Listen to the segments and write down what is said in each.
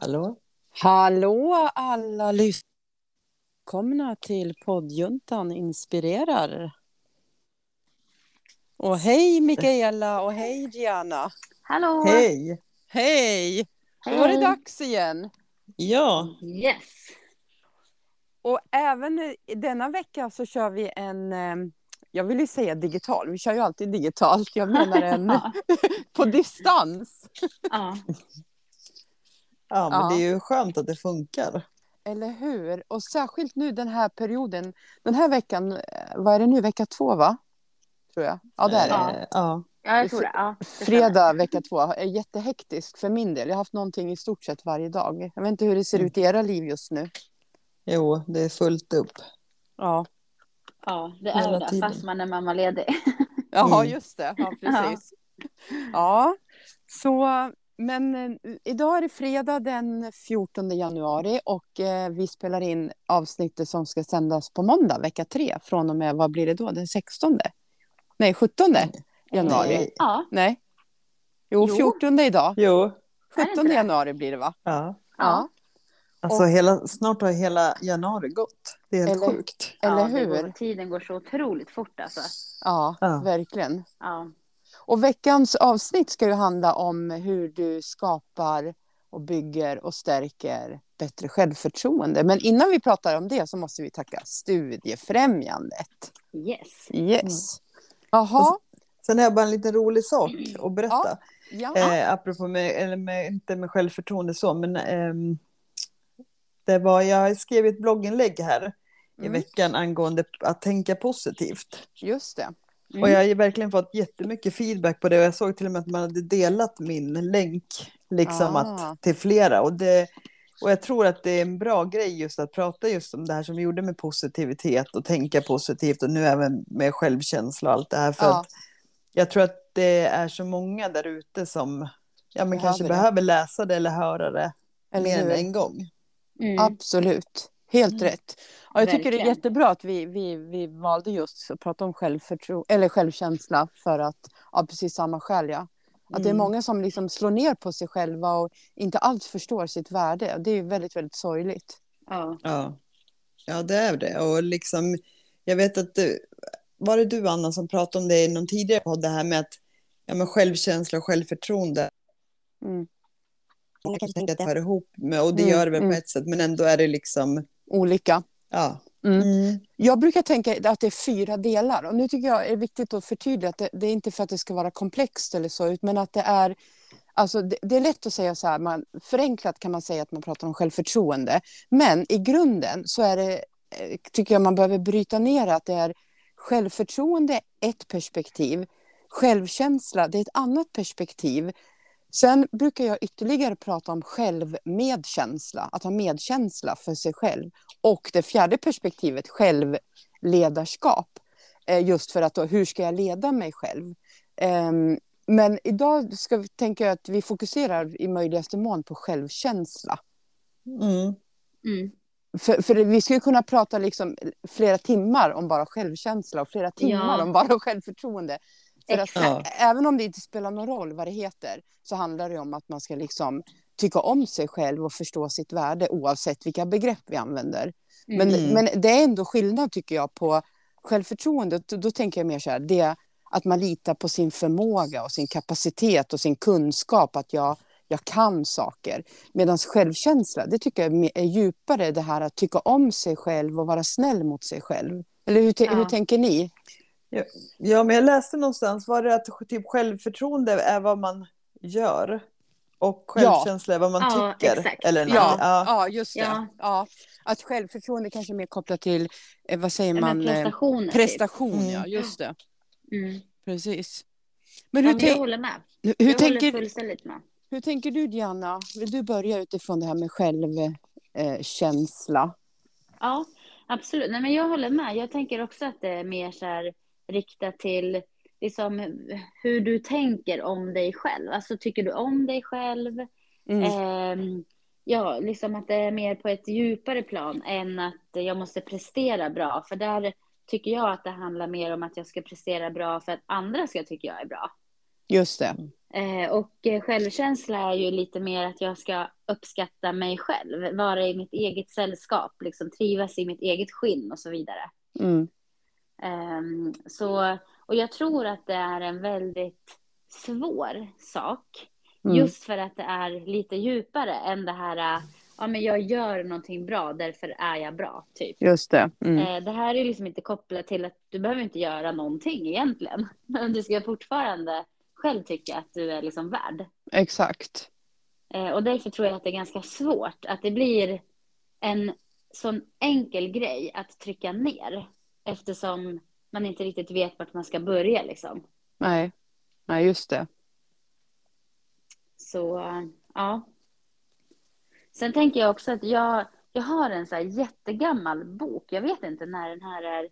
Hallå? Hallå alla lyssnare! Välkomna till poddjuntan inspirerar. Och hej Mikaela och hej Gianna. Hallå! Hej! Hej! Då var det dags igen. Ja, Yes! Och även i denna vecka så kör vi en, eh, jag vill ju säga digital, vi kör ju alltid digitalt, jag menar en på distans. ja. Ja men Ja. det är ju skönt att det funkar. Eller hur? Och särskilt nu den här perioden, den här veckan, eh, vad är det nu, vecka två va? Tror jag. Ja det är det. Ja. Eh, ja. ja, jag tror det. Ja, det. Fredag vecka två är jättehektisk för min del. Jag har haft någonting i stort sett varje dag. Jag vet inte hur det ser ut i era liv just nu. Jo, det är fullt upp. Ja, Ja, det Hela är det, tiden. fast man är mammaledig. ja Mm. just det. Ja, precis. Ja, så men eh, idag är det fredag den 14 januari och eh, vi spelar in avsnittet som ska sändas på måndag vecka tre från och med, vad blir det då, den 16? Nej, 17 januari. Nej. Ja, Nej. Jo, Jo. 14 idag. Jo, Är det 17 inte det? januari blir det va? ja. ja. Alltså Och- hela, snart har hela januari gått. Det är helt Eller- sjukt. Eller ja, det hur? Går, tiden går så otroligt fort alltså. Ja, Ja. verkligen. Ja, Och veckans avsnitt ska ju handla om hur du skapar och bygger och stärker bättre självförtroende. Men innan vi pratar om det så måste vi tacka Studiefrämjandet. yes. Yes. Jaha. Sen har jag bara en liten rolig sak att berätta. Ja. Eh, apropå med, eller med, inte med självförtroende så, men ehm, det var, jag skrev ett blogginlägg här i Mm. veckan angående att tänka positivt. Just det. Mm. Och jag har ju verkligen fått jättemycket feedback på det och jag såg till och med att man hade delat min länk liksom Ah. att, till flera. Och, det, och jag tror att det är en bra grej just att prata just om det här som vi gjorde med positivitet och tänka positivt och nu även med självkänsla och allt det här. För Ja. att jag tror att det är så många där ute som ja, men kanske Behöver det. behöver läsa det eller höra det Eller mer än en gång. Mm. Absolut. Helt Mm. rätt. Ja, jag tycker det är Verkligen. jättebra att vi, vi, vi valde just att prata om självförtro- eller självkänsla för att, av precis samma skäl. Ja. Att det är Mm. många som liksom slår ner på sig själva och inte alls förstår sitt värde. Det är ju väldigt, väldigt sorgligt. Ja. Ja. ja, det är det. Och liksom, jag vet att det, var det du Anna som pratade om det i någon tidigare podd, det här med att ja, men självkänsla och självförtroende. Mm. Man kanske tänker att det hör ihop med, och det Mm, gör det väl mm. på ett sätt, men ändå är det liksom, Olika. ja. Mm. Mm. Jag brukar tänka att det är fyra delar. Och nu tycker jag är viktigt att förtydliga att det, det är inte för att det ska vara komplext eller så, men att det är Alltså det, det är lätt att säga så här, man, förenklat kan man säga att man pratar om självförtroende. Men i grunden så är det, eh, tycker jag man behöver bryta ner att det är självförtroende ett perspektiv, självkänsla det är ett annat perspektiv. Sen brukar jag ytterligare prata om självmedkänsla, att ha medkänsla för sig själv. Och det fjärde perspektivet, självledarskap. Eh, Just för att då, hur ska jag leda mig själv? Ehm, Men idag ska vi, tänker jag att vi fokuserar i möjligaste mån på självkänsla. Mm. Mm. För, för vi skulle kunna prata liksom flera timmar om bara självkänsla och flera timmar Ja. om bara självförtroende. För att, Ja. Även om det inte spelar någon roll vad det heter så handlar det om att man ska liksom tycka om sig själv och förstå sitt värde oavsett vilka begrepp vi använder. Men, Mm. men det är ändå skillnad tycker jag på självförtroende. Då, då tänker jag mer så här, det att man litar på sin förmåga och sin kapacitet och sin kunskap att jag, jag kan saker. Medan självkänsla, det tycker jag är djupare det här att tycka om sig själv och vara snäll mot sig själv. Eller hur, Ja. hur tänker ni? Ja, men jag läste någonstans, var det att typ självförtroende är vad man gör? Och självkänsla är vad man Ja, tycker? exakt. Eller något. Ja, ja. ja just det. Ja. Ja. Att självförtroende kanske är mer kopplat till, eh, vad säger Men man? eh, prestationer. prestation, Mm. ja just det. Typ. Mm. Precis. Men Ja, hur, men jag håller med. hur, jag tänker, håller fullständigt med. hur tänker du Diana? Vill du börja utifrån det här med självkänsla? Ja, absolut. Nej, men jag håller med. Jag tänker också att det är mer så här riktat till liksom, hur du tänker om dig själv. Alltså, tycker du om dig själv? Mm. Ehm, ja, liksom att det är mer på ett djupare plan än att jag måste prestera bra. För där tycker jag att det handlar mer om att jag ska prestera bra för att andra ska tycka jag är bra. Just det. Eh, och eh, självkänsla är ju lite mer att jag ska uppskatta mig själv, vara i mitt eget sällskap, liksom trivas i mitt eget skinn och så vidare. Mm. Ehm, så, och jag tror att det är en väldigt svår sak, Mm. just för att det är lite djupare än det här, äh, ja men jag gör någonting bra, därför är jag bra, typ. Just det. Mm. Eh, Det här är liksom inte kopplat till att du behöver inte göra någonting egentligen, men du ska fortfarande själv tycka att du är liksom värd. Exakt. Eh, Och därför tror jag att det är ganska svårt att det blir en sån enkel grej att trycka ner eftersom man inte riktigt vet vart man ska börja liksom. Nej. Nej, just det. Så ja. Sen tänker jag också att jag, jag har en så här jättegammal bok. Jag vet inte när den här är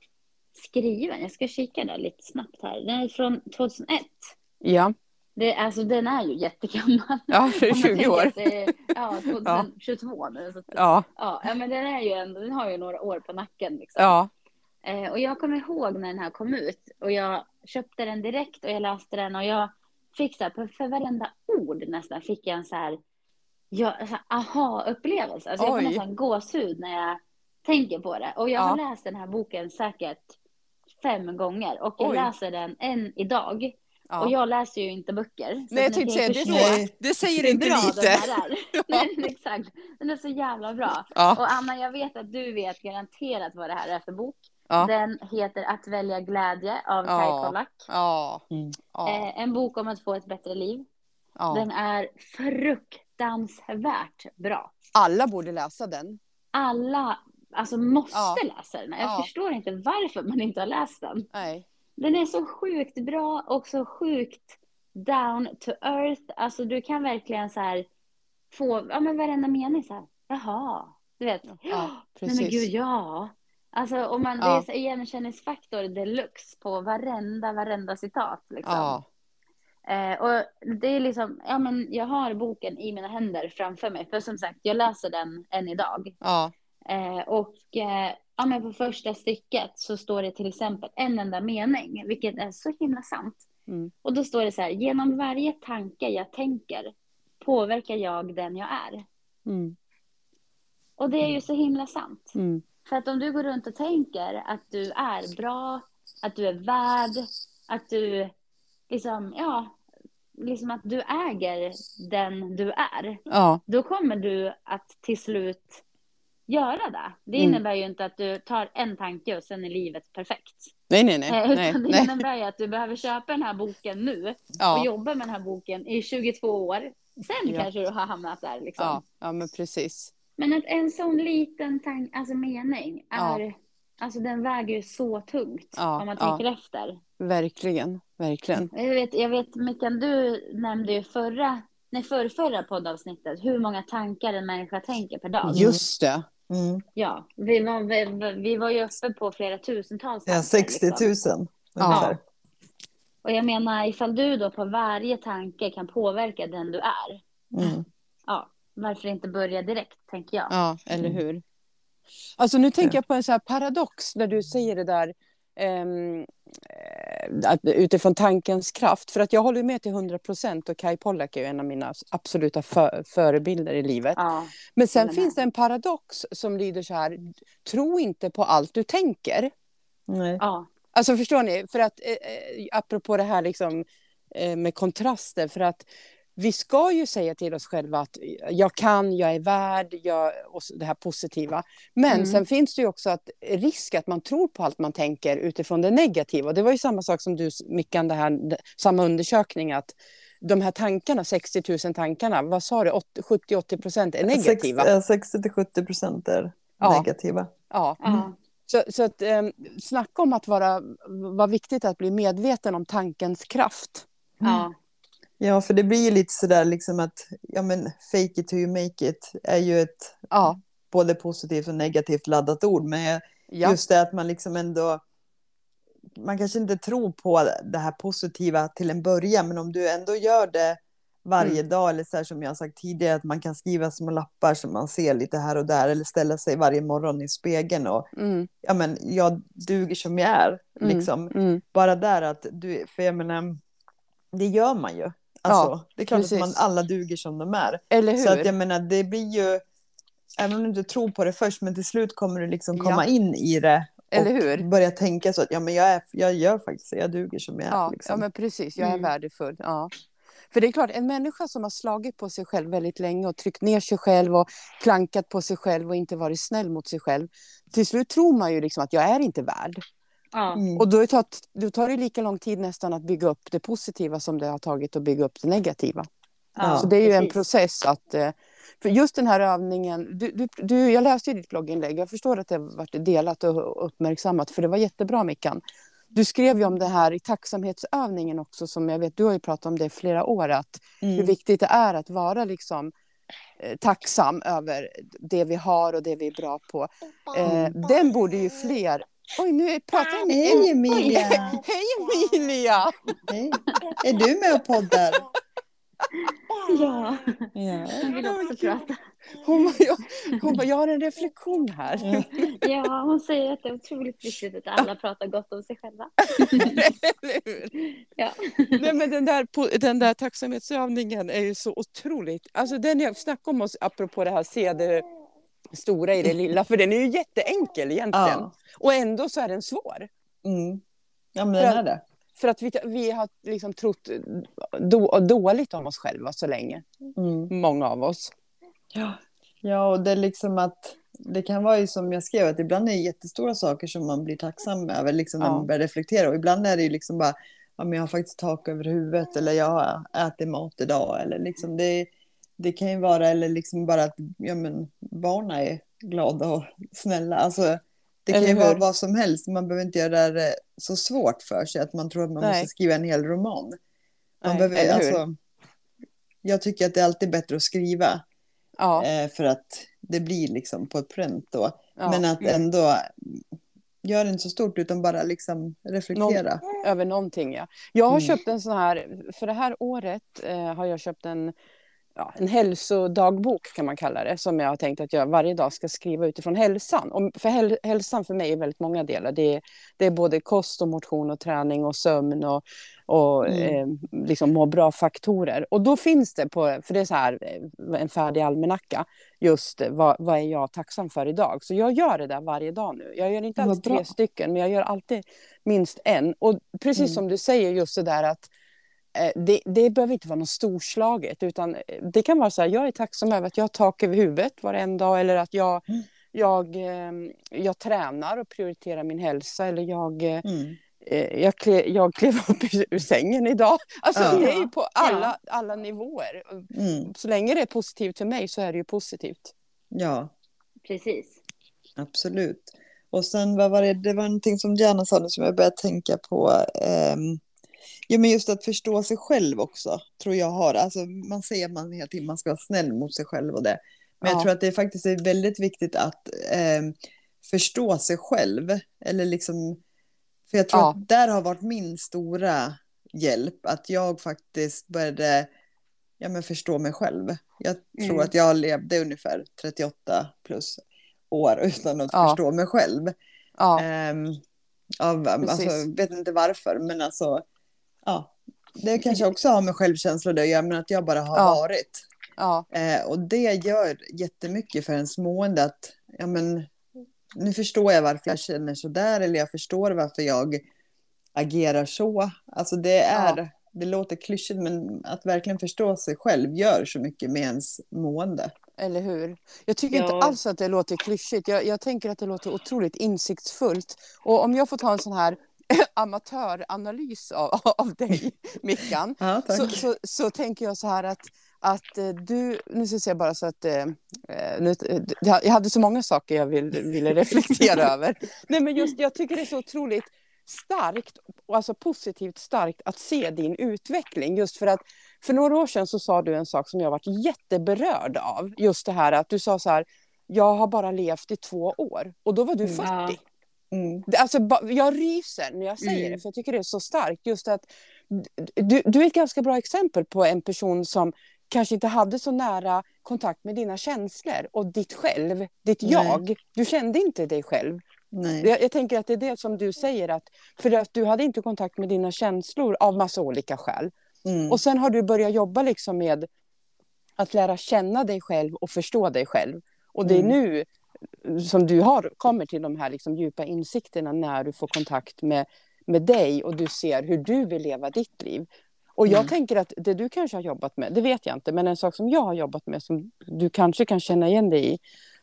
skriven. Jag ska kika där lite snabbt här. Den är från 2001. Ja. Det, alltså den är ju jättegammal. Ja, för Om man 20 tänker år. det ja, 2022 nu. Så Ja. ja. ja, men den är ju ändå, den har ju några år på nacken liksom. Ja. Eh, och jag kommer ihåg när den här kom ut och jag köpte den direkt och jag läste den och jag fick så här, för, för varenda ord nästan fick jag en så här, ja, så här aha-upplevelse. Alltså jag får nästan gåshud när jag tänker på det. Och jag har läst den här boken säkert fem gånger och jag Oj. läser den än idag. ja. Och jag läser ju inte böcker. Nej, jag tänkte säga, det, Nej. det säger hur inte lite. Nej, exakt. Den är så jävla bra. Ja. Och Anna, jag vet att du vet garanterat vad det här är för bok. Ja. Den heter Att välja glädje av Ja. Kai Pollak. Ja. Mm. Eh, en bok om att få ett bättre liv. Den är fruktansvärt bra. Alla borde läsa den. Alla alltså, måste Ja. läsa den. Jag Ja. förstår inte varför man inte har läst den. Nej. Den är så sjukt bra och så sjukt down to earth. Alltså du kan verkligen så här få, ja men varenda mening så här, jaha, du vet. Ja, Nej precis. men gud, ja. Alltså om man, det Ja. är så igenkänningsfaktor deluxe på varenda, varenda citat liksom. Ja. Eh, och det är liksom, ja men jag har boken i mina händer framför mig. För som sagt, jag läser den än idag. Ja. Eh, och eh, ja, men på första stycket så står det till exempel en enda mening, vilket är så himla sant. Mm. Och då står det så här, genom varje tanke jag tänker påverkar jag den jag är. Mm. Och det är ju så himla sant. Mm. För att om du går runt och tänker att du är bra, att du är värd, att du liksom, ja, liksom att du äger den du är, Ja. då kommer du att till slut göra det. Det Mm. innebär ju inte att du tar en tanke och sen är livet perfekt. Nej, nej, nej. Eh, nej, Utan det nej. innebär ju att du behöver köpa den här boken nu och Ja. jobba med den här boken i 22 år. Sen Ja. kanske du har hamnat där liksom. Ja. ja, men precis. Men att en sån liten tank, alltså mening Ja. är, alltså den väger ju så tungt Ja, om man ja. tänker efter. Verkligen. Verkligen. Jag vet, jag vet Mikael, du nämnde ju förra, nej för förra poddavsnittet hur många tankar en människa tänker per dag. Just det. Mm. Ja, vi var, vi, vi var ju uppe på flera tusentals Ja, tankar, 60 000 liksom. ungefär. Och jag menar, ifall du då på varje tanke kan påverka den du är, Mm. ja, varför inte börja direkt, tänker jag. Ja, eller Mm. hur? Alltså nu tänker jag på en så här paradox när du säger det där att, utifrån tankens kraft. För att jag håller med till 100 procent och Kai Pollak är ju en av mina absoluta för, förebilder i livet. Ja, Men sen finns det en paradox som lyder så här. Tro inte på allt du tänker. Nej. ja, Alltså förstår ni? För att eh, eh, apropå det här liksom eh, med kontraster. För att vi ska ju säga till oss själva att jag kan, jag är värd, jag, och det här positiva. Men Mm. sen finns det ju också att risk att man tror på allt man tänker utifrån det negativa. Och det var ju samma sak som du, Mickan, det här, samma undersökning att de här tankarna, 60 000 tankarna, vad sa du, 70-80 procent är negativa? Sex- ja, 60 till 70 procent är Ja. negativa. Ja. ja. Så, så att eh, snacka om att vara, vad viktigt att bli medveten om tankens kraft. ja. Ja, för det blir ju lite sådär liksom att, ja men fake it till you make it är ju ett Ja, både positivt och negativt laddat ord. Men ja, just det att man liksom ändå, man kanske inte tror på det här positiva till en början, men om du ändå gör det varje Mm. dag, eller så här som jag har sagt tidigare, att man kan skriva små lappar som man ser lite här och där, eller ställa sig varje morgon i spegeln och, mm, ja men jag duger som jag är, Mm. liksom. mm, Bara där att du, för jag menar, det gör man ju. Alltså, det är klart precis. att man alla duger som de är. Eller hur? Så att jag menar, det blir ju, även om du inte tror på det först, men till slut kommer du liksom komma Ja. in i det. Eller och hur? börja tänka så att ja, men jag, är, jag gör faktiskt jag duger som jag är. Ja, Liksom. ja men precis. Jag är Mm. värdefull. Ja. För det är klart, en människa som har slagit på sig själv väldigt länge och tryckt ner sig själv och klankat på sig själv och inte varit snäll mot sig själv. Till slut tror man ju liksom att jag är inte värd. Mm. Och då tar, då tar det lika lång tid nästan att bygga upp det positiva som det har tagit att bygga upp det negativa. Ja, så det är ju en precis. process att... eh, För just den här övningen, du, du, du, jag läste ju ditt blogginlägg, jag förstår att det har varit delat och uppmärksammat, för det var jättebra Mickan. Du skrev ju om det här i tacksamhetsövningen också, som jag vet, du har ju pratat om det i flera år, att hur Mm. viktigt det är att vara liksom eh, tacksam över det vi har och det vi är bra på. Eh, den borde ju fler... Oj, nu pratar jag med... Hej Emilia! Hej Emilia! Hej. Är du med och poddar? Ja, Ja. jag vill också prata. Hon bara, jag, hon bara, jag har en reflektion här. Ja, hon säger att det är otroligt viktigt att alla pratar gott om sig själva. Eller hur? Ja. Nej, men den, där, den där tacksamhetsövningen är ju så otroligt... Alltså den jag snackar om oss, apropå det här det stora i det lilla, för den är ju jätteenkel egentligen. Ja. Och ändå så är den svår. Mm. ja, men den är det. För att vi, vi har liksom trott då, dåligt om oss själva så länge. Mm. Många av oss. Ja. ja, och det är liksom att det kan vara ju som jag skrev, att ibland är det jättestora saker som man blir tacksam över, liksom när Ja. man börjar reflektera. Och ibland är det ju liksom bara, ja, men jag har faktiskt tak över huvudet, eller jag har ätit mat idag, eller liksom det, det kan ju vara, eller liksom bara att ja, men, barnen är glada och snälla. Alltså, det kan ju vara vad som helst, man behöver inte göra det så svårt för sig att man tror att man Nej. måste skriva en hel roman. Man Nej, behöver, alltså, jag tycker att det är alltid bättre att skriva Ja, eh, för att det blir liksom på ett pränt då. ja. Men att ändå gör inte så stort utan bara liksom reflektera. Över någonting, ja. Jag har Mm. köpt en sån här, för det här året eh, har jag köpt en, ja, en hälsodagbok kan man kalla det, som jag har tänkt att jag varje dag ska skriva utifrån hälsan. Och för häl, hälsan för mig är väldigt många delar. Det är, det är både kost och motion och träning och sömn och, och Mm. eh, liksom må bra-faktorer. Och då finns det, på, för det är så här eh, en färdig almanacka, just eh, vad, vad är jag tacksam för idag. Så jag gör det där varje dag nu. Jag gör inte alls tre stycken, men jag gör alltid minst en. Och precis Mm. som du säger, just det där att det, det behöver inte vara något storslaget, utan eh, det kan vara så här, jag är tacksam över att jag har tak över huvudet varje dag, eller att jag, Mm. jag, eh, jag tränar och prioriterar min hälsa, eller jag, eh, Mm. eh, jag, kle, jag klev upp ur, sängen idag. Alltså Ja. det är ju på alla, alla nivåer. Mm. Så länge det är positivt för mig så är det ju positivt. Ja, Precis. absolut. Och sen vad var det, det var någonting som Diana sa nu som jag började tänka på. Um, ja, men just att förstå sig själv också, tror jag har. Alltså, man säger att man hela tiden man ska vara snäll mot sig själv och det. Men jag Ja. tror att det faktiskt är väldigt viktigt att ehm, förstå sig själv. Eller liksom, för jag tror Ja. att där har varit min stora hjälp. Att jag faktiskt började ja, men förstå mig själv. Jag tror Mm. att jag levde ungefär 38 plus år utan att Ja. förstå mig själv. Ja, Ehm, av, alltså, vet inte varför, men alltså, ja. Det kanske också har med självkänsla att göra, men att jag bara har Ja. varit. ja, Eh, och det gör jättemycket för ens mående att, ja men, nu förstår jag varför jag känner så där, eller jag förstår varför jag agerar så. Alltså det är, Ja. det låter klyschigt, men att verkligen förstå sig själv gör så mycket med ens mående. eller hur? Jag tycker Ja. inte alls att det låter klyschigt. Jag, jag tänker att det låter otroligt insiktsfullt. Och om jag får ta en sån här amatöranalys av, av dig, Mickan, Ja, så, så, så tänker jag så här att, att eh, du, nu ska jag säga bara så att, eh, eh, nu, jag hade så många saker jag vill, ville reflektera över. Nej men just, jag tycker det är så otroligt starkt, och alltså positivt starkt att se din utveckling. Just för att för några år sedan så sa du en sak som jag varit jätteberörd av. Just det här att du sa så här, jag har bara levt i två år och då var du 40. Ja. Mm. Alltså, jag ryser när jag säger Mm. det, för jag tycker det är så starkt. Just att du, du är ett ganska bra exempel på en person som kanske inte hade så nära kontakt med dina känslor och ditt själv, ditt Nej. jag. Du kände inte dig själv. Jag, jag tänker att det är det som du säger, att för att du hade inte kontakt med dina känslor av massa olika skäl. Mm. Och sen har du börjat jobba liksom med att lära känna dig själv och förstå dig själv. Och det är Mm. nu som du har, kommer till de här liksom djupa insikterna när du får kontakt med, med dig och du ser hur du vill leva ditt liv. Och jag Mm. tänker att det du kanske har jobbat med, det vet jag inte, men en sak som jag har jobbat med som du kanske kan känna igen dig i,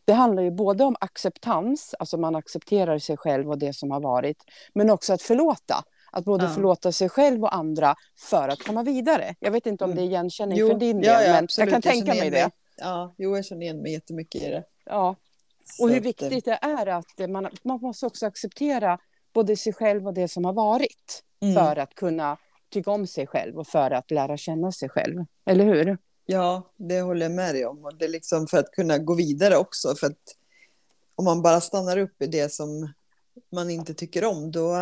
det handlar ju både om acceptans, alltså man accepterar sig själv och det som har varit, men också att förlåta. Att både Ja. förlåta sig själv och andra för att komma vidare. Jag vet inte om Mm. det är igenkänning Jo, för din del, ja, ja, men absolut. jag kan Jag tänka mig det. Ja, jo, jag känner igen mig jättemycket i det. Ja. Och hur eh, viktigt det är att eh, man, man måste också acceptera både sig själv och det som har varit. Mm. För att kunna tycka om sig själv och för att lära känna sig själv. Eller hur? Ja, det håller jag med dig om. Och det är liksom för att kunna gå vidare också. För att om man bara stannar upp i det som man inte tycker om, då,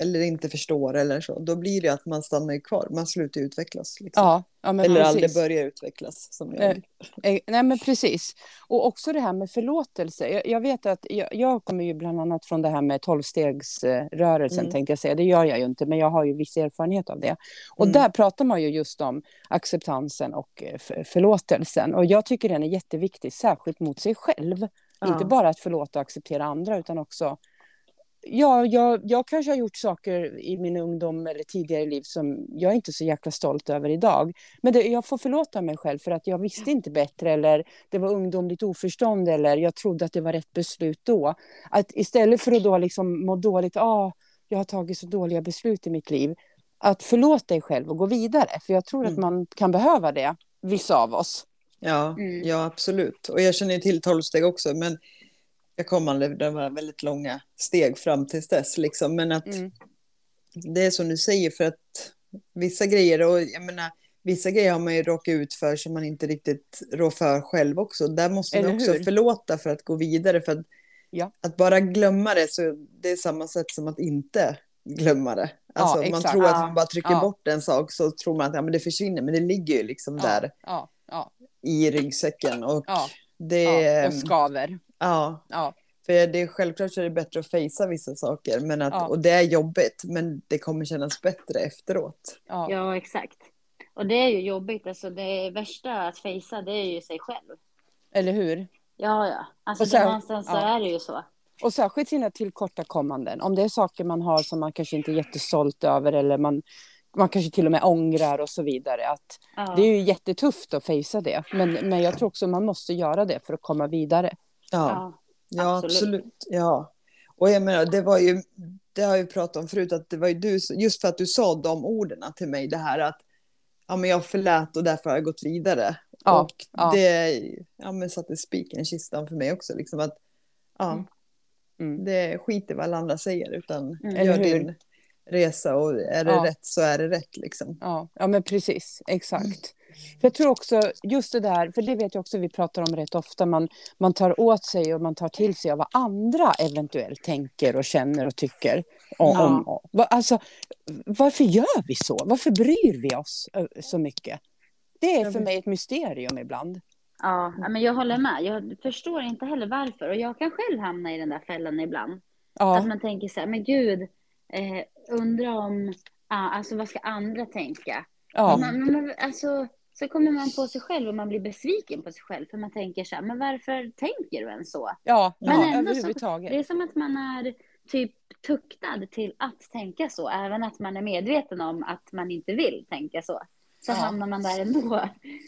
eller inte förstår eller så, då blir det att man stannar kvar. Man slutar utvecklas. Liksom. Ja, ja eller precis. aldrig börjar utvecklas. Som jag. Eh, Eh, Nej men precis. Och också det här med förlåtelse. Jag, jag vet att jag, jag kommer ju bland annat från det här med tolvstegsrörelsen Mm. tänkte jag säga. Det gör jag ju inte men jag har ju viss erfarenhet av det. Och Mm. där pratar man ju just om acceptansen och eh, för- förlåtelsen. Och jag tycker den är jätteviktig, särskilt mot sig själv. Ja. Inte bara att förlåta och acceptera andra utan också Ja, jag, jag kanske har gjort saker i min ungdom eller tidigare liv som jag är inte är så jäkla stolt över idag. Men det, jag får förlåta mig själv för att jag visste inte bättre eller det var ungdomligt oförstånd eller jag trodde att det var rätt beslut då. Att istället för att då liksom må dåligt, ah, jag har tagit så dåliga beslut i mitt liv. Att förlåta dig själv och gå vidare. För jag tror att Mm. man kan behöva det, vissa av oss. Ja, Mm. ja, absolut. Och jag känner till tolvsteg också, men jag kom aldrig, det var väldigt långa steg fram tills dess. Liksom. Men att Mm. det är som du säger, för att vissa grejer, och jag menar, vissa grejer har man ju råkat ut för som man inte riktigt rår för själv också. Där måste man Eller också hur? förlåta för att gå vidare. För att, Ja. att bara glömma det, så det är samma sätt som att inte glömma det. Alltså, man exakt. tror att Ja. man bara trycker Ja. bort en sak så tror man att ja, men det försvinner, men det ligger ju liksom där Ja, ja, i ryggsäcken. Och ja, det, ja, och skaver. Ja, Ja, för det är självklart så är det bättre att fejsa vissa saker. Men att, Ja. Och det är jobbigt, men det kommer kännas bättre efteråt. ja. Ja, exakt. Och det är ju jobbigt. Alltså det värsta att fejsa, det är ju sig själv. eller hur? Ja, ja. Alltså Och det någonstans så ja. är det ju så. Och särskilt sina tillkortakommanden. Om det är saker man har som man kanske inte är jättestolt över eller man, man kanske till och med ångrar och så vidare. Att Ja. Det är ju jättetufft att fejsa det. Men, men jag tror också man måste göra det för att komma vidare. Ja, Ja. absolut. absolut. Ja. Och jag menar, det var ju, det har jag ju pratat om förut, att det var ju du, just för att du sa de orden till mig, det här att ja, men jag förlät och därför har jag gått vidare. Ja, och ja. det ja, men satte spiken i kistan för mig också, liksom att ja, Mm. Mm. det skiter vad alla andra säger, utan Mm. gör din resa och är det Ja. rätt så är det rätt liksom. Ja, ja men precis. Exakt. För jag tror också just det där, för det vet jag också vi pratar om rätt ofta, man, man tar åt sig och man tar till sig av vad andra eventuellt tänker och känner och tycker. Om, Ja. om, om. Alltså, varför gör vi så? Varför bryr vi oss så mycket? Det är för mig ett mysterium ibland. Ja, ja, men jag håller med. Jag förstår inte heller varför. Och jag kan själv hamna i den där fällan ibland. Ja, Att man tänker så här, men gud, eh, undrar om, ah, alltså vad ska andra tänka? ja, Man, man, alltså, så kommer man på sig själv och man blir besviken på sig själv. För man tänker så här, men varför tänker du ens så? ja, Men ja ändå så-. Det är som att man är typ tuktad till att tänka så. Även att man är medveten om att man inte vill tänka så. Så Ja. hamnar man där ändå.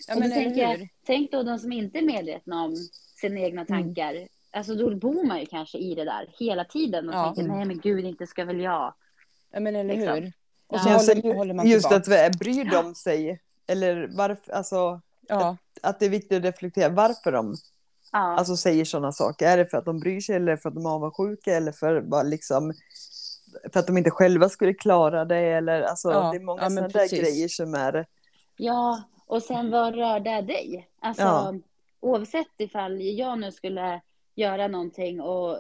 Ja, och men tänker jag, tänk då de som inte är medvetna om sina egna tankar. Alltså då bor man ju kanske i det där hela tiden och Ja. tänker nej men gud inte ska väl jag. Ja, men eller liksom. hur? Och så Ja. Alltså, håller, håller man just tillbaka. att bryr de sig, eller varför, alltså Ja, att det är viktigt att reflektera varför de Ja, alltså, säger sådana saker. Är det för att de bryr sig eller för att de är avundsjuka eller för, bara liksom, för att de inte själva skulle klara det? Eller, alltså, Ja, det är många ja, sådana där grejer som är... ja, och sen vad rör det dig? Alltså Ja. oavsett ifall jag nu skulle göra någonting och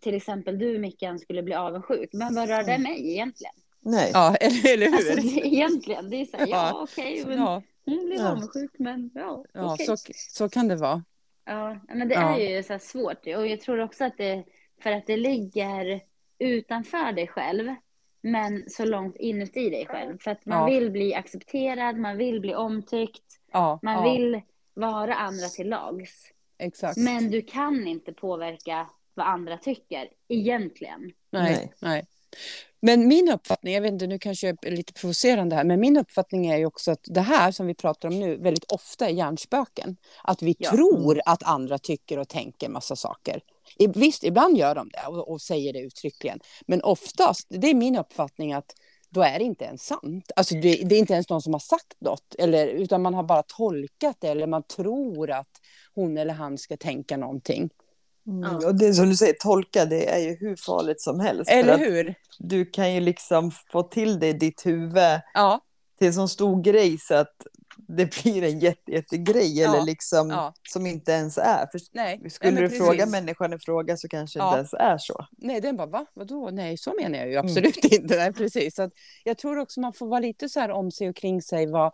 till exempel du Mickan skulle bli avundsjuk. Men vad rör det mig egentligen? Nej. ja eller, eller hur? Alltså det, egentligen, det är så här, ja Ja. okej, men ja, hon blir Ja. avundsjuk men ja, ja okej. så, så kan det vara. Ja, men det Ja. är ju så här svårt och jag tror också att det för att det ligger utanför dig själv men så långt inuti dig själv. För att man Ja. vill bli accepterad, man vill bli omtyckt, Ja, man ja, vill vara andra till lags. exakt. Men du kan inte påverka vad andra tycker, egentligen. Nej, Nej. nej. Men min uppfattning, jag vet inte, nu kanske jag är lite provocerande här, men min uppfattning är ju också att det här som vi pratar om nu väldigt ofta är hjärnspöken. Att vi Ja. tror att andra tycker och tänker massa saker. I, visst, ibland gör de det och, och säger det uttryckligen. Men oftast, det är min uppfattning att då är det inte ens sant. Alltså det, det är inte ens någon som har sagt något, eller, utan man har bara tolkat det eller man tror att hon eller han ska tänka någonting. Mm. Ja. Och det som du säger, tolka, det är ju hur farligt som helst. Eller hur? Du kan ju liksom få till det i ditt huvud Ja, till en sån stor grej så att det blir en jätte, jättegrej Ja, eller liksom ja. som inte ens är. För nej. skulle du fråga människan en fråga så kanske det Ja. inte ens är så. Nej, den bara, va? Vadå? Nej, så menar jag ju Mm. absolut inte. Nej, precis. Så att jag tror också man får vara lite så här om sig och kring sig vad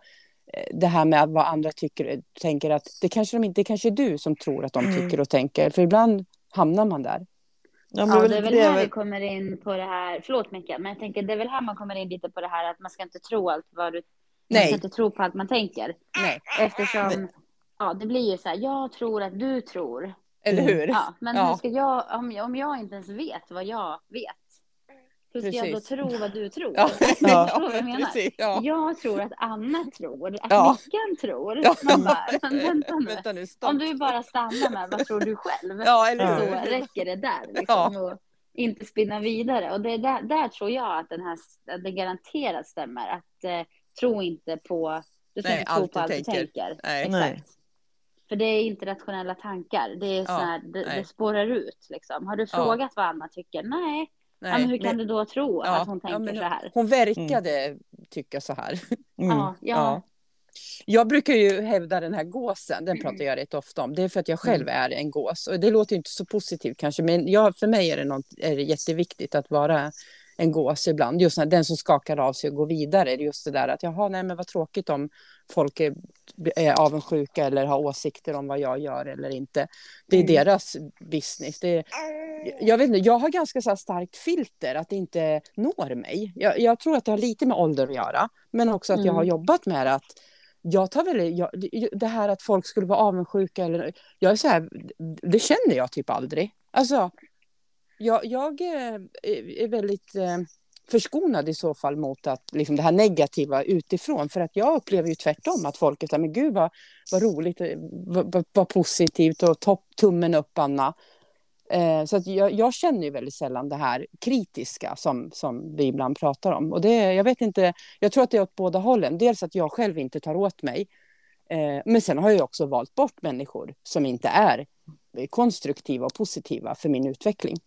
det här med vad andra tycker tänker att det kanske, de, inte- det kanske är du som tror att de Mm. tycker och tänker. För ibland hamnar man där. Ja, Ja, det är väl det här vi kommer in på det här, förlåt Mikael, men jag tänker det är väl här man kommer in lite på det här att man ska inte tro allt vad du, man Nej. ska inte tro på allt man tänker. Nej, Eftersom, Nej. ja det blir ju så här, jag tror att du tror. eller hur? Ja, men Ja. hur ska jag, om, om jag inte ens vet vad jag vet, hur ska jag då Precis. tro vad du tror? Ja, Ja. Vad jag menar? precis. Ja. Jag tror att Anna tror, att Ja. Mickan tror. Ja. Man bara, vänta nu. Vänta nu, stopp. Om du bara stannar med vad tror du själv? Ja, eller Ja. så hur? räcker det där. Liksom, och inte spinna vidare. Och det är där, där tror jag att, den här, att det garanterat stämmer. Att eh, tro inte på, du ska Nej, inte tro allt på allt du tänker. tänker. Nej. Exakt. Nej. För det är inte rationella tankar. Det, är Ja, här, det, det spårar ut. Liksom. Har du Ja. frågat vad Anna tycker? Nej. Nej, ja, men hur kan men- du då tro ja, att hon ja, tänker men så här? Hon verkade tycka så här. Mm. Ja, ja. Ja. Jag brukar ju hävda den här gåsen, den pratar jag rätt ofta om. Det är för att jag själv är en gås. Och det låter ju inte så positivt kanske, men jag, för mig är det, något, är det jätteviktigt att vara en gås ibland. Just när, den som skakar av sig och går vidare. Just det där att jaha, nej men vad tråkigt om folk är, är avundsjuka eller har åsikter om vad jag gör eller inte. Det är Mm. deras business. Det är, jag, vet inte, jag har ganska så starkt filter att det inte når mig. Jag, jag tror att det har lite med ålder att göra, men också att jag Mm. har jobbat med det att jag tar väl, jag, det här att folk skulle vara avundsjuka eller, jag är så här, det känner jag typ aldrig. Alltså, jag, jag eh, är väldigt eh, förskonad i så fall mot att liksom det här negativa utifrån. För att jag upplever ju tvärtom att folk är men gud vad, vad roligt, eh, vad, vad, positivt och topp, tummen upp Anna. Eh, så att jag, jag känner ju väldigt sällan det här kritiska som, som vi ibland pratar om. Och det, jag vet inte, jag tror att det är åt båda hållen. Dels att jag själv inte tar åt mig. Eh, men sen har jag också valt bort människor som inte är konstruktiva och positiva för min utveckling.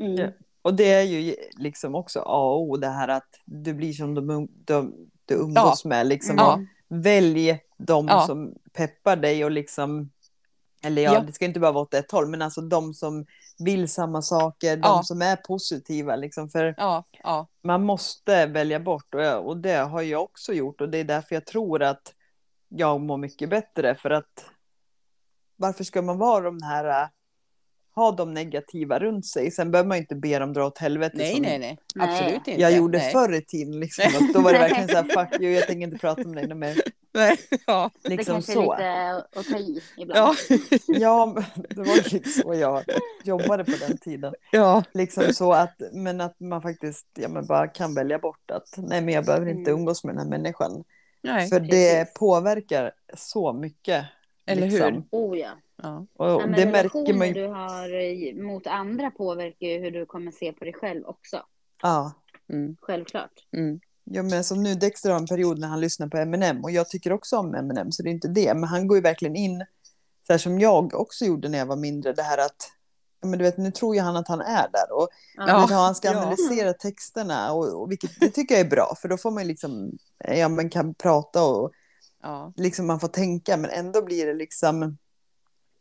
Mm. Ja. Och det är ju liksom också A och O det här att du blir som de, de, du umgås med. Liksom. Ja. Välj de Ja. som peppar dig och liksom eller ja, Ja. det ska inte bara vara åt ett håll, men alltså de som vill samma saker, de Ja. som är positiva. Liksom, för Ja, ja, man måste välja bort och, och det har jag också gjort och det är därför jag tror att jag mår mycket bättre för att varför ska man vara de här äh, ha de negativa runt sig sen behöver man inte be dem dra åt helvete nej, nej, nej, absolut inte. jag gjorde nej. förr i tiden liksom, att då var det verkligen så här fuck you jag tänker inte prata med dig mer Nej, ja, Det liksom kanske så är lite att ta i ibland. ja, ja men det var ju lite så jag jobbade på den tiden ja, liksom så att men att man faktiskt ja, men bara kan välja bort att nej men jag behöver inte Mm. umgås med den här människan nej, För det precis. påverkar så mycket. Eller liksom. hur? Oh ja. ja, Och Ja, men det märker man ju. du har eh, mot andra påverkar ju hur du kommer se på dig själv också. Ja. mm, Självklart. mm, ja, men som nu Dexter har en period när han lyssnar på Eminem och jag tycker också om Eminem så det är inte det. Men han går ju verkligen in, så här som jag också gjorde när jag var mindre, det här att men du vet, nu tror ju han att han är där och Ja. vet, han ska Ja. analysera texterna och, och vilket det tycker jag är bra för då får man liksom, ja man kan prata och ja, liksom man får tänka men ändå blir det liksom,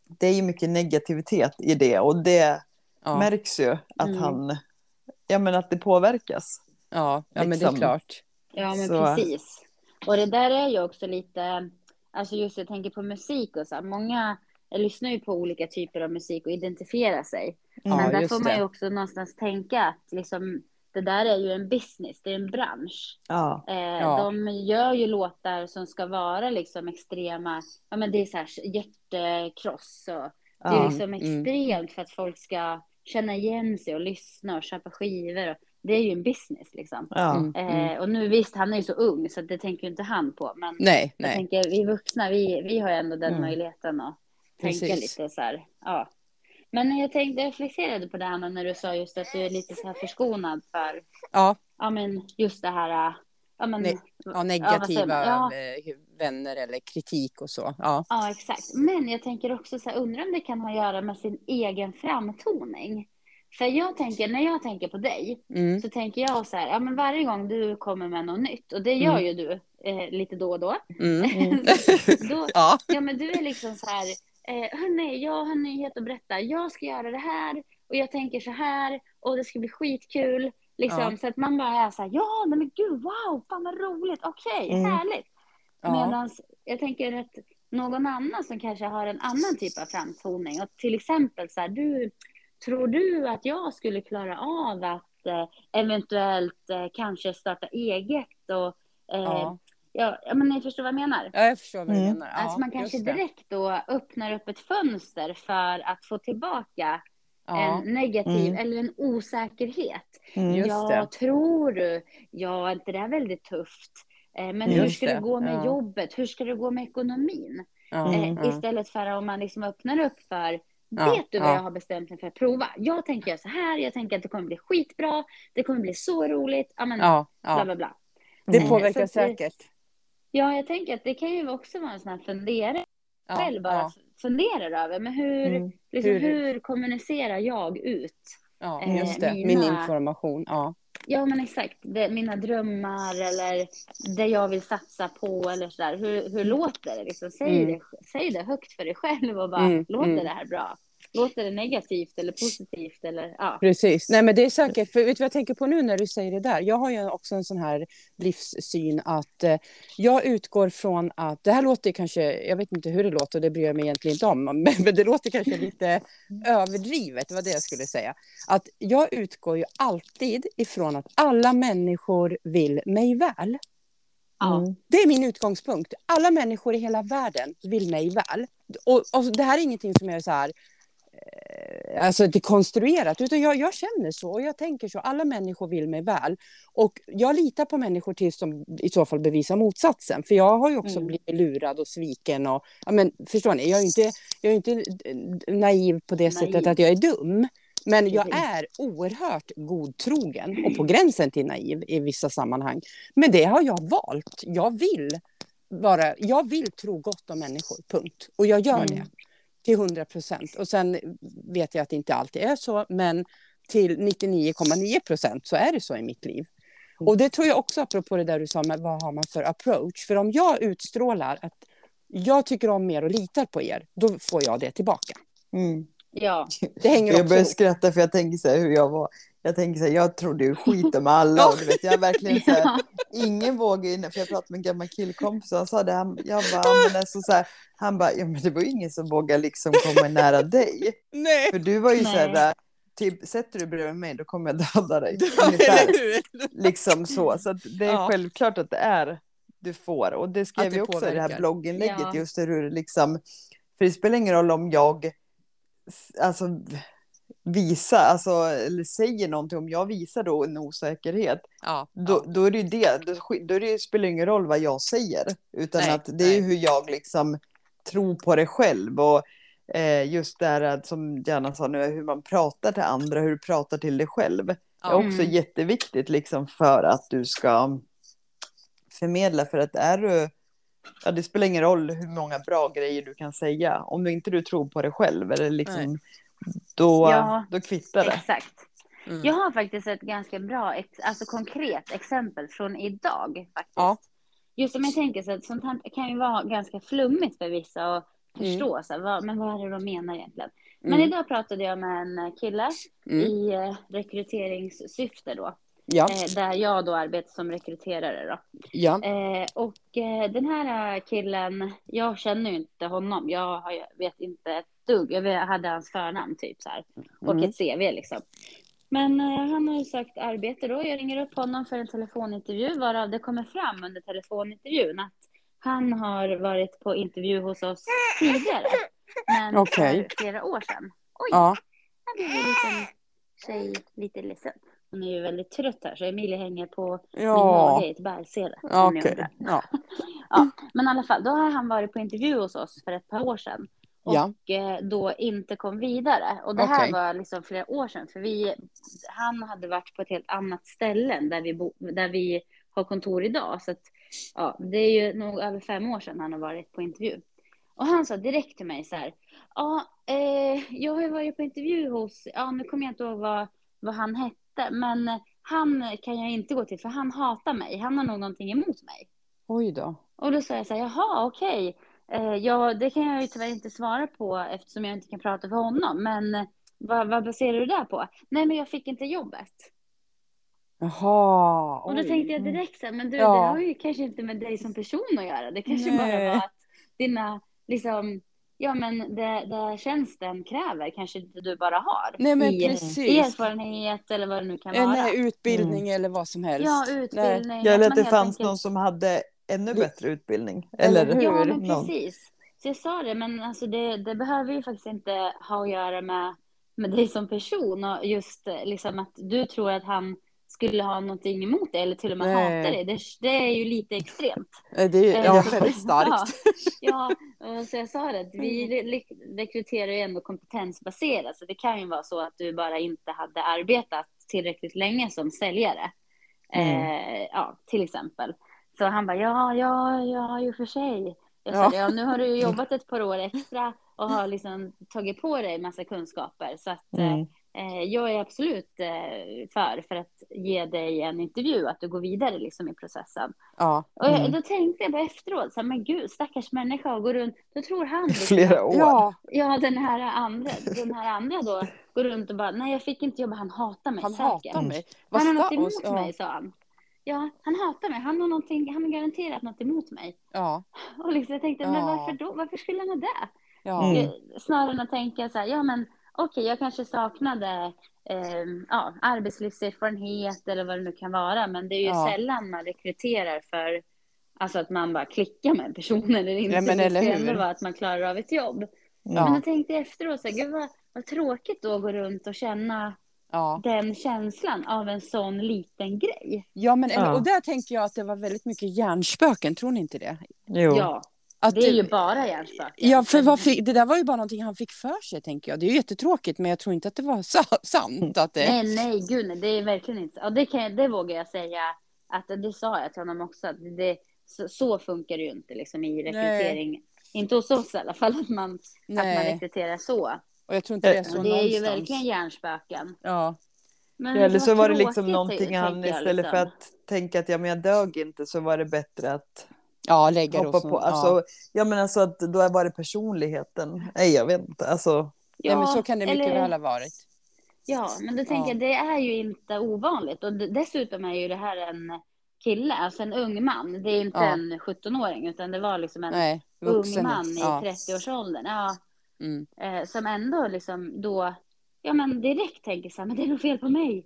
det är ju mycket negativitet i det och det ja, märks ju att Mm. han, ja men att det påverkas. ja, ja men det är liksom. klart. Ja, men Så- precis. Och det där är ju också lite, alltså just jag tänker på musik och så, här, många lyssnar ju på olika typer av musik och identifierar sig. Ja, Men där just får man ju också någonstans tänka att liksom, det där är ju en business, det är en bransch. Ja. Eh, Ja. De gör ju låtar som ska vara liksom extrema, ja men det är så här hjärtekross och det är Ja. liksom mm. extremt för att folk ska känna igen sig och lyssna och köpa skivor. Och, det är ju en business liksom. Ja. Mm, mm. Eh, och nu visst, han är ju så ung så det tänker ju inte han på. Men Nej, jag nej. tänker, vi vuxna, vi, vi har ju ändå den Mm. möjligheten att tänka Precis. lite så här. Ja. Men jag tänkte, jag reflekterade på det här när du sa just att du är lite så här förskonad för, Ja, ja men just det här, ja men. Nej, ja, negativa? Ja. eh, vänner eller kritik och så. Ja. Ja, exakt. Men jag tänker också så här, undrar om det kan ha att göra med sin egen framtoning. För jag tänker, när jag tänker på dig, Mm. så tänker jag så här, ja men varje gång du kommer med något nytt, och det gör Mm. ju du eh, lite då och då. Mm. då Ja. ja men du är liksom så här, eh, hörni, jag har en nyhet att berätta, jag ska göra det här, och jag tänker så här, och det ska bli skitkul. Liksom, Ja. Så att man bara är så här, ja nej men gud, wow, fan vad roligt, okej, Mm. härligt. Ja. Medan jag tänker att någon annan som kanske har en annan typ av framtoning, och till exempel så här, du, tror du att jag skulle klara av att eh, eventuellt eh, kanske starta eget och eh, Ja. Ja. Ja, men ni förstår vad jag menar? ja, jag förstår vad du Mm. menar. Ja, alltså man kanske direkt då öppnar upp ett fönster för att få tillbaka Ja, en negativ Mm. eller en osäkerhet. Mm. Just ja, det. tror du? Ja, inte det är väldigt tufft? Eh, Men hur Just ska det, det gå med ja. jobbet? Hur ska det gå med ekonomin? ja, Eh, Mm. ja. Istället för om man liksom öppnar upp för Ja, Vet du vad ja. jag har bestämt mig för att prova? Jag tänker så här, jag tänker att det kommer bli skitbra, det kommer bli så roligt, ja men Ja, bla ja. bla bla. Det Mm. påverkar Så säkert. Ja, jag tänker att det kan ju också vara en sån här fundering, Ja, själv bara ja, funderar över, men hur, Mm. liksom, Hur- hur... kommunicerar jag ut? ja, eh, just det. mina- Min information. Ja. Ja, men exakt, det, mina drömmar eller det jag vill satsa på eller sådär. Hur, hur låter det? Liksom, säg, Mm. det säg det högt för dig själv och bara, Mm, låter mm. det här bra? Låter det negativt eller positivt eller ja. Precis. Nej, men det är säkert. För vet du vad jag tänker på nu när du säger det där? Jag har ju också en sån här livssyn att eh, jag utgår från att det här låter kanske, jag vet inte hur det låter det bryr jag mig egentligen inte om, men, men det låter kanske lite överdrivet, det var det jag skulle säga. Att jag utgår ju alltid ifrån att alla människor vill mig väl. Mm. Det är min utgångspunkt. Alla människor i hela världen vill mig väl. Och, och det här är ingenting som jag är så här, alltså det konstruerat, utan jag, jag känner så och jag tänker så. Alla människor vill mig väl. Och jag litar på människor tills de i så fall bevisar motsatsen. För jag har ju också Mm. blivit lurad och sviken. Och, ja, men, förstår ni, jag är ju inte, jag är inte naiv på det Naiv. sättet att jag är dum. Men jag är oerhört godtrogen och på gränsen till naiv i vissa sammanhang. Men det har jag valt. Jag vill, vara, jag vill tro gott om människor, punkt. Och jag gör Mm. det till 100 procent. Och sen vet jag att det inte alltid är så, men till 99,9 procent så är det så i mitt liv. Och det tror jag också, apropå det där du sa med vad har man för approach. För om jag utstrålar att jag tycker om er och litar på er, då får jag det tillbaka. Mm. Ja, Det hänger Jag också börjar ihop. skratta för jag tänker så här hur jag var. Jag tänker så här, jag trodde ju skit om alla och du vet, jag verkligen så här, ingen vågar in, för jag pratade med en gammal killkompis och han sa det, han, jag bara, men alltså så här, han bara, ja men det var ju ingen som vågade liksom komma nära dig. Nej! För du var ju så Nej. här, typ, sätter du bredvid mig då kommer jag döda dig. Ungefär. Liksom så, så att det är Ja. självklart att det är du får. Och det skrev vi också i det här blogginlägget, Ja. just hur det liksom, för det spelar ingen roll om jag alltså visa, alltså, eller säger någonting, om jag visar då en osäkerhet, Ja, då, ja. då är det ju det, då, då är det, spelar det ingen roll vad jag säger, utan Nej, att det är nej. hur jag liksom tror på det själv och eh, just det här som Janna sa nu, hur man pratar till andra, hur du pratar till dig själv, är Ja. också Mm. jätteviktigt liksom för att du ska förmedla, för att är du Ja, det spelar ingen roll hur många bra grejer du kan säga. Om du inte du tror på dig själv, eller liksom, då, Ja, då kvittar det. exakt. Mm. Jag har faktiskt ett ganska bra, ex- alltså konkret exempel från idag faktiskt. Ja. Just som jag tänker så att sånt här kan ju vara ganska flummigt för vissa att förstå, så här, vad, men vad är det de menar egentligen? Men Mm. idag pratade jag med en kille Mm. i eh, rekryteringssyfte då, Ja, eh, där jag då arbetar som rekryterare då. ja. Eh, och eh, den här killen, jag känner ju inte honom. Jag har, vet inte ett dugg. Jag hade hans förnamn typ så här. Och Mm. ett CV liksom. Men eh, han har ju sökt arbete då. Jag ringer upp honom för en telefonintervju varav det kommer fram under telefonintervjun att han har varit på intervju hos oss tidigare. Men Okej. för flera år sedan. Oj, Ja, här blev en liten tjej lite ledsen. Hon är ju väldigt trött här så Emilie hänger på min ja, mage i ett bärsele. ja undrar. Ja. Ja, men i alla fall, då har han varit på intervju hos oss för ett par år sedan. Och Ja. eh, då inte kom vidare. Och det här var liksom flera år sedan. För vi, han hade varit på ett helt annat ställe än där vi, bo, där vi har kontor idag. Så att, ja, det är ju nog över fem år sedan han har varit på intervju. Och han sa direkt till mig så här. Ja, eh, jag har ju varit på intervju hos, ja nu kommer jag inte ihåg vad, vad han hette. Men han kan jag inte gå till för han hatar mig. Han har nog någonting emot mig. Oj då. Och då sa jag så här, jaha, okej. Eh, ja, det kan jag ju tyvärr inte svara på eftersom jag inte kan prata för honom. Men eh, vad, vad baserar du det på? Nej, men jag fick inte jobbet. Jaha. Och då oj. tänkte jag direkt så här, men du, Ja. det har ju kanske inte med dig som person att göra. Det kanske bara Nej. var att dina, liksom, ja men det, det tjänsten kräver kanske inte du bara har. Nej men I precis. erfarenhet eller vad det nu kan En vara. utbildning eller vad som helst. Ja, Nej. utbildning. Ja, eller att det fanns enkelt- någon som hade ännu Det- bättre utbildning. Eller hur? Ja, men precis. Så jag sa det, men alltså det, det behöver ju faktiskt inte ha att göra med, med dig som person och just eh, liksom att du tror att han skulle ha någonting emot dig eller till och med Nej. hata dig. Det, det är ju lite extremt. Eh, Det är Eh, ja, väldigt starkt. Ja, och så jag sa det, att vi re- rekryterar ju ändå kompetensbaserat, så det kan ju vara så att du bara inte hade arbetat tillräckligt länge som säljare. Eh, ja, till exempel. Så han bara, ja, ja, ja, i och för sig. Jag sa, Ja. ja. nu har du jobbat ett par år extra och har liksom tagit på dig massa kunskaper. Så att Mm. eh, jag är absolut eh, för, för att ge dig en intervju, att du går vidare liksom i processen. Ja. Och jag, Mm. då tänkte jag bara efteråt, så här, men gud, stackars människa går runt, då tror han liksom, Flera år. ja, ja den här andra, den här andra då går runt och bara, nej jag fick inte jobba, han hatar mig han säkert. hatar mig. Vad Han har något emot ja. mig, sa han. Ja, han hatar mig, han har någonting, han har garanterat något emot mig. Ja, Och liksom, jag tänkte, men Ja. varför då, varför skulle han ha det? ja. Mm. Eh, Snarare än att tänka så här, ja men okej, jag kanske saknade eh, ja, arbetslivserfarenhet eller vad det nu kan vara, men det är ju Ja. sällan man rekryterar för alltså att man bara klickar med en person eller inte. Ja, men det eller ska hur? ändå vara att man klarar av ett jobb. Ja. Men då tänkte jag efteråt, så här, gud vad, vad tråkigt då att gå runt och känna ja. den känslan av en sån liten grej. ja men, Ja. och där tänker jag att det var väldigt mycket hjärnspöken, tror ni inte det? Jo. Ja, Att det är ju bara hjärnspöken. Ja, för fick, det där var ju bara någonting han fick för sig, tänker jag. Det är ju jättetråkigt, men jag tror inte att det var sa, sant. Att det... Nej, nej, gud nej, det är verkligen inte. Och det, kan, det vågar jag säga, att det sa jag till honom också, att det, så, så funkar det ju inte liksom i rekrytering. Inte hos oss i alla fall, att man, att man Nej, rekryterar så. Och jag tror inte det är så det är ju någonstans. verkligen hjärnspöken. Ja, Men Eller så var det liksom någonting han istället för liksom. att tänka att ja, men jag dög inte så var det bättre att ja lägga det hoppa på. Alltså, ja. men alltså att då var det personligheten. Nej jag vet inte. Alltså, ja. Nej, men så kan det mycket eller- väl ha varit. Ja, men då tänker Ja. jag, det är ju inte ovanligt. Och dessutom är ju det här en kille, alltså en ung man. Det är inte Ja. en 17-åring, utan det var liksom en Nej, ung man i ja. 30-årsåldern. Ja, Mm. eh, som ändå liksom då, ja men direkt tänker så här, men det är nog fel på mig.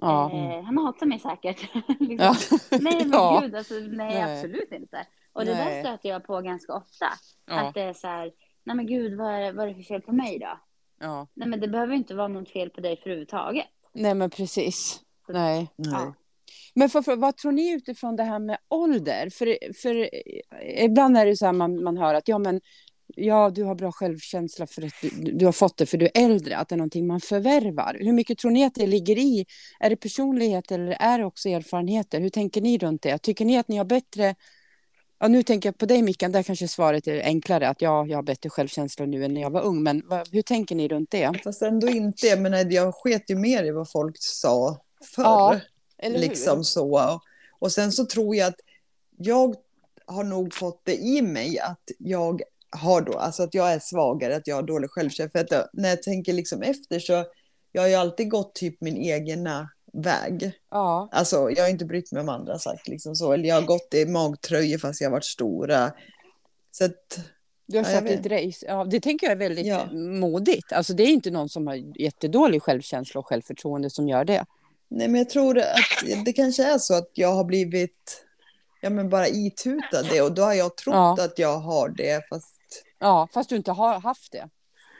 Ja. Eh, han hatar mig säkert. liksom. Ja. Nej men Ja. gud, alltså, nej, Nej. absolut inte. Och det där stöter jag på ganska ofta. Ja. Att det är så här, nej men gud, vad är, vad är det för fel på mig då? ja. Nej men det behöver inte vara något fel på dig för överhuvudtaget. Nej, men precis. Nej. nej. Ja. Men för, för, vad tror ni utifrån det här med ålder? För, för ibland är det så här man, man hör att ja, men, ja, du har bra självkänsla för att du, du har fått det för du är äldre, att det är någonting man förvärvar. Hur mycket tror ni att det ligger i? Är det personlighet eller är det också erfarenheter? Hur tänker ni runt det? Tycker ni att ni har bättre... Ja, nu tänker jag på dig Mickan, där kanske svaret är enklare, att ja, jag har bättre självkänsla nu än när jag var ung. Men vad, hur tänker ni runt det? Fast ändå inte. Jag menar jag sket ju mer i vad folk sa förr. Ja, Eller hur? liksom så. Och sen så tror jag att jag har nog fått det i mig att jag har då, alltså att jag är svagare, att jag har dålig självkänsla. För att när jag tänker liksom efter så, jag har ju alltid gått typ min egna väg. Ja, Alltså jag har inte brytt mig om andra sagt liksom så. Eller jag har gått i magtröjor fast jag har varit stora. Så att Du har Ja, kört ett race. Ja, det tänker jag är väldigt Ja. modigt. Alltså, det är inte någon som har jättedålig självkänsla och självförtroende som gör det. Nej, men jag tror att det kanske är så att jag har blivit ja, men bara itutad det och då har jag trott Ja. att jag har det fast Ja, fast du inte har haft det.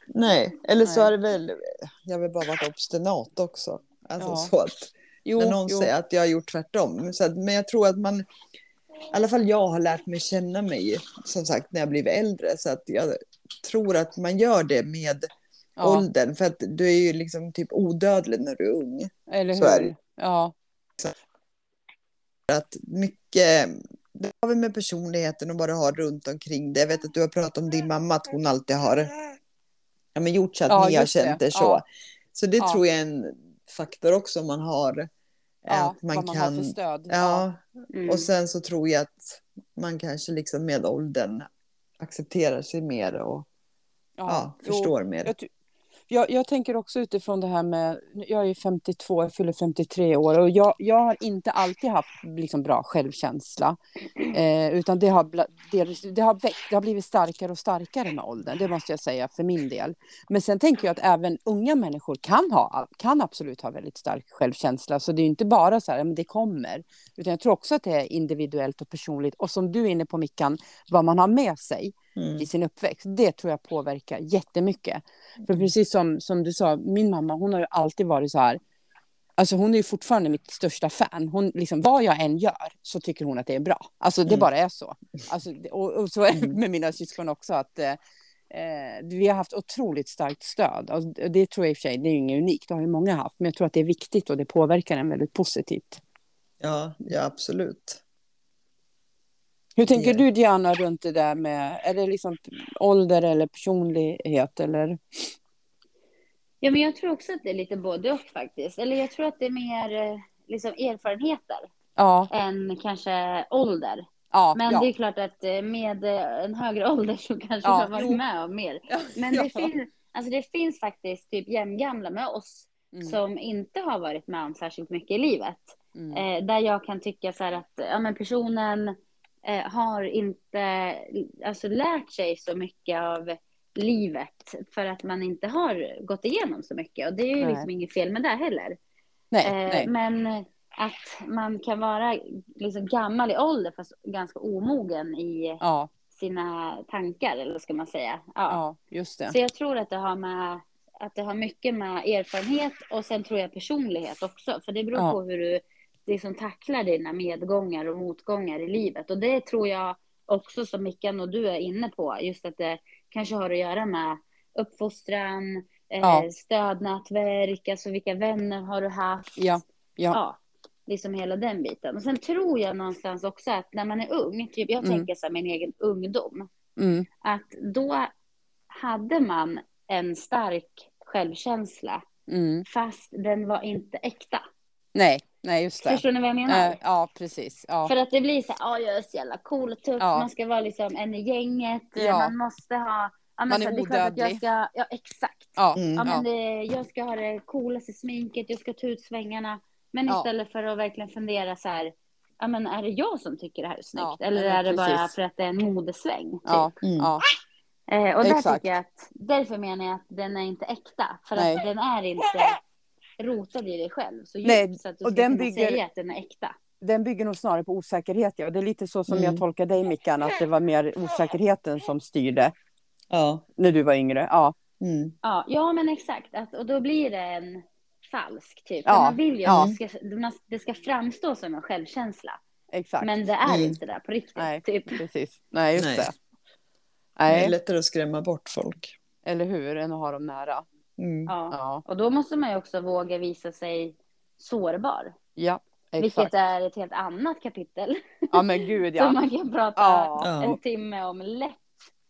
nej. Eller så Nej. har det väl, jag väl bara varit obstinat också. Alltså Ja. så att Jo, när någon jo. säger att jag har gjort tvärtom. Så att, men jag tror att man, i alla fall jag har lärt mig känna mig som sagt när jag blivit äldre så att jag tror att man gör det med ja, åldern för att du är ju liksom typ odödlig när du är ung. eller så är hur? det. Ja, att mycket, det har väl med personligheten och vad du har runt omkring det. Jag vet att du har pratat om din mamma, att hon alltid har ja, men gjort så att Ja, ni har just det. känt er så. Ja. Så det Ja. tror jag är en faktor också man har. ja att man vad man kan, har för stöd. ja, Mm. och sen så tror jag att man kanske liksom med åldern accepterar sig mer och ja, jo. förstår mer. Jag, jag, jag tänker också utifrån det här med, jag är 52, jag fyller 53 år och jag, jag har inte alltid haft liksom bra självkänsla. Eh, utan det har, det, det, har växt, det har blivit starkare och starkare med åldern, det måste jag säga för min del. Men sen tänker jag att även unga människor kan, ha, kan absolut ha väldigt stark självkänsla. Så det är inte bara så här, men det kommer. Utan jag tror också att det är individuellt och personligt. Och som du är inne på Mickan, vad man har med sig Mm. i sin uppväxt. Det tror jag påverkar jättemycket. För precis som, som du sa, min mamma hon har ju alltid varit så här. Alltså hon är ju fortfarande mitt största fan. Hon, liksom, vad jag än gör så tycker hon att det är bra. Alltså det Mm. bara är så. Alltså, och, och så är det Mm. med mina syskon också. att eh, eh, Vi har haft otroligt starkt stöd. Det det tror jag i och för sig, det är ju inget unikt. Det har ju många haft. Men jag tror att det är viktigt och det påverkar en väldigt positivt. Ja, ja, absolut. Hur tänker du Diana runt det där med, är det liksom ålder eller personlighet eller? Ja, men jag tror också att det är lite både och faktiskt. Eller jag tror att det är mer eh, liksom erfarenheter Ja, än kanske ålder. ja, Men ja. det är klart att eh, med eh, en högre ålder så kanske Ja, man har varit jo. med om mer. Men det, finns, alltså det finns faktiskt typ jämngamla med oss Mm, som inte har varit med om särskilt mycket i livet. mm. Eh, där jag kan tycka så här att ja, men personen eh, har inte alltså, lärt sig så mycket av livet för att man inte har gått igenom så mycket. Och det är ju Nej. liksom inget fel med det heller. Nej, Eh, nej. Men att man kan vara liksom gammal i ålder fast ganska omogen i Ja, sina tankar, eller ska man säga. Ja. ja, just det. Så jag tror att det har med att det har mycket med erfarenhet och sen tror jag personlighet också. För det beror Ja. på hur du liksom tacklar dina medgångar och motgångar i livet. Och det tror jag också som Mickan och du är inne på. Just att det kanske har att göra med uppfostran, eh, Ja. stödnätverk, alltså vilka vänner har du haft? Ja, ja, ja, liksom hela den biten. Och sen tror jag någonstans också att när man är ung, typ jag Mm. tänker så här min egen ungdom, mm, att då hade man en stark självkänsla, mm. fast den var inte äkta. Nej, nej, just det. Förstår ni vad jag menar? Eh, ja, precis. Ja, För att det blir så här, "Ja, jag är så jävla cool och tuff, Ja. man ska vara liksom en i gänget, Ja. man måste ha... Ja, men Man så är att jag odödlig. ska, ja exakt. ja, Mm. Ja, men ja, det, jag ska ha det coolaste sminket, jag ska ta ut svängarna. Men Ja. istället för att verkligen fundera så här, ja men är det jag som tycker det här är snyggt? Ja, Eller är det bara precis. för att det är en modesväng? Typ? ja, Mm. ja, Eh, och där Exakt. tycker jag att, därför menar jag att den är inte äkta. För Nej. att den är inte rotad i dig själv. Så djupt Nej, så att du och ska den kunna bygger- säga att den är äkta. Den bygger nog snarare på osäkerhet. Ja. Det är lite så som Mm. jag tolkar dig Mickan, att det var mer osäkerheten som styrde Ja. när du var yngre. Ja, Mm. Ja, ja men exakt. Att, och då blir det en falsk typ. Ja, man vill ju ja. att det ska, det ska framstå som en självkänsla. exakt. Men det är Mm. inte det på riktigt. Nej. Typ. Precis. Nej, just Nej. det. Det är Nej, lättare att skrämma bort folk. eller hur, än att ha dem nära. Mm. Ja. Ja, Och då måste man ju också våga visa sig sårbar. ja Vilket exakt. är ett helt annat kapitel. Ja, men gud Som ja. man kan prata Ja. En timme om lätt.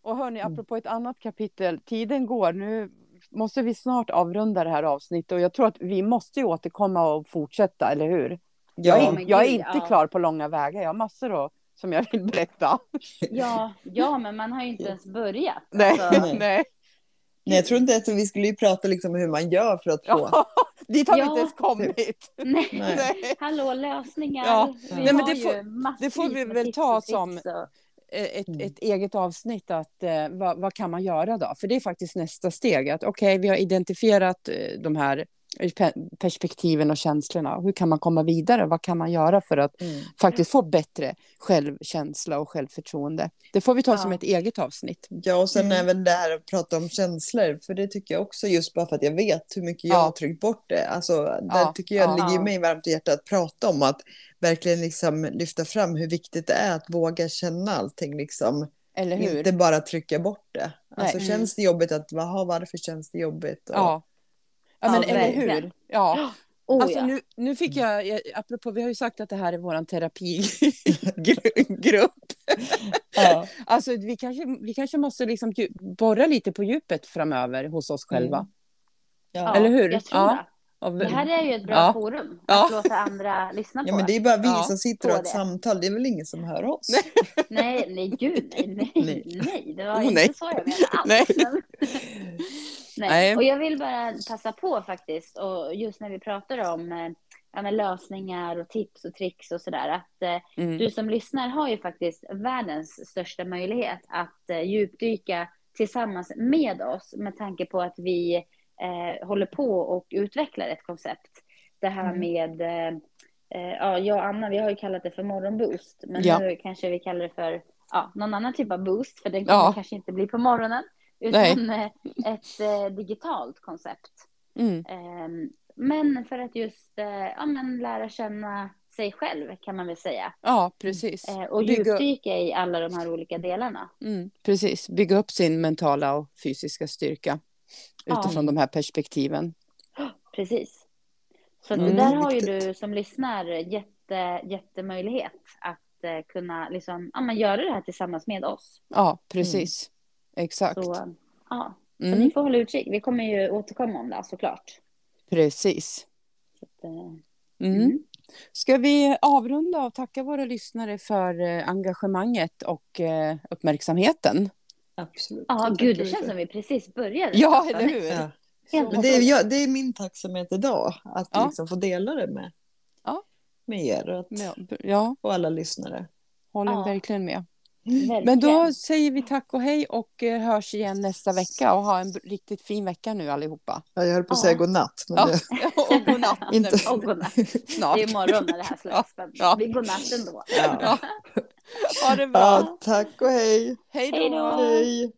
Och hörni, Mm. apropå ett annat kapitel, tiden går. Nu måste vi snart avrunda det här avsnittet och jag tror att vi måste ju återkomma och fortsätta, eller hur? Jag Ja, är, men jag är inte ja. klar på långa vägar. Jag har massor att, som jag vill berätta. Ja, ja, men man har ju inte ens börjat. Nej, Alltså, Nej. Nej. Jag tror inte att vi skulle ju prata liksom hur man gör för att få. Ja, dit har vi Ja, inte ens kommit. nej. Nej. Hallå, lösningar. Ja. Vi Nej, men det får- det får vi väl ta som- och- ett, Mm. ett eget avsnitt att eh, vad, vad kan man göra då? För det är faktiskt nästa steg att okej, vi har identifierat eh, de här perspektiven och känslorna. Hur kan man komma vidare? Vad kan man göra för att Mm. faktiskt få bättre självkänsla och självförtroende? Det får vi ta som Ja. ett eget avsnitt. Ja, och sen Mm. även det här att prata om känslor, för det tycker jag också just bara för att jag vet hur mycket jag Ja. har tryckt bort det. Alltså, där Ja, tycker jag ja. ligger mig varmt i hjärtat att prata om att verkligen liksom lyfta fram hur viktigt det är att våga känna allting liksom. Eller hur? Inte bara trycka bort det. Alltså Nej. känns det jobbigt att, "Jaha, varför känns det jobbigt? Och, Ja. Ja, Ja, men eller verkligen. hur? Ja. Oh, Alltså ja. nu, nu fick jag, jag, apropå, vi har ju sagt att det här är vår terapigrupp. Ja. Alltså vi kanske, vi kanske måste liksom borra lite på djupet framöver hos oss själva. Mm. Ja. Ja, eller hur? Jag tror Ja. det. Och, Det här är ju ett bra Ja. forum Ja. att låta andra lyssna på. Ja, men det är bara vi Ja, som sitter och har ett det. samtal. Det är väl ingen som hör oss? Nej, nej, gud, nej, nej, Nej. nej, det var Oh, inte nej. så jag menade alls. Nej. Nej. Nej. Och jag vill bara passa på faktiskt, och just när vi pratar om eh, ja, lösningar och tips och tricks och sådär, att eh, mm. du som lyssnar har ju faktiskt världens största möjlighet att eh, djupdyka tillsammans med oss med tanke på att vi eh, håller på och utvecklar ett koncept. Det här Mm. med, eh, eh, ja, jag och Anna, vi har ju kallat det för morgonboost, men Ja. nu kanske vi kallar det för ja, någon annan typ av boost, för den kommer Ja. kanske inte bli på morgonen, utan eh, ett eh, digitalt koncept. Mm. Ehm, men för att just eh, ja, men lära känna sig själv kan man väl säga. Ja, precis. Och Bygga- djupdyka i alla de här olika delarna. Mm, precis. Bygga upp sin mentala och fysiska styrka Ja. utifrån de här perspektiven. Precis. Så Mm, där har ju du som lyssnar jätte, jättemöjlighet att eh, kunna liksom, ja, men göra det här tillsammans med oss. Ja, precis. Exakt. Så, ja. så Mm, ni får hålla utkik. Vi kommer ju återkomma om det såklart. precis. Så att, eh, Mm. mm. Ska vi avrunda och tacka våra lyssnare för eh, engagemanget och uppmärksamheten? Absolut. Ja, gud, det vi känns som vi precis började. Ja, eller hur? Ja. Men det är, ja, det är min tacksamhet idag, att Ja. liksom få dela det med, Ja. med er och, att, Ja, ja, och alla lyssnare. håller Ja. verkligen med. Verkligen. Men då säger vi tack och hej och eh, hörs igen nästa vecka och ha en riktigt fin vecka nu allihopa. Ja, jag höll på att Ja. säga godnatt. Men Ja, det, och godnatt Inte- Och godnatt. snart. Det är imorgon när det här släpps. Ja. Det är godnatt ändå. ja. Ha det bra. ja, tack och hej. Hej då. Hej.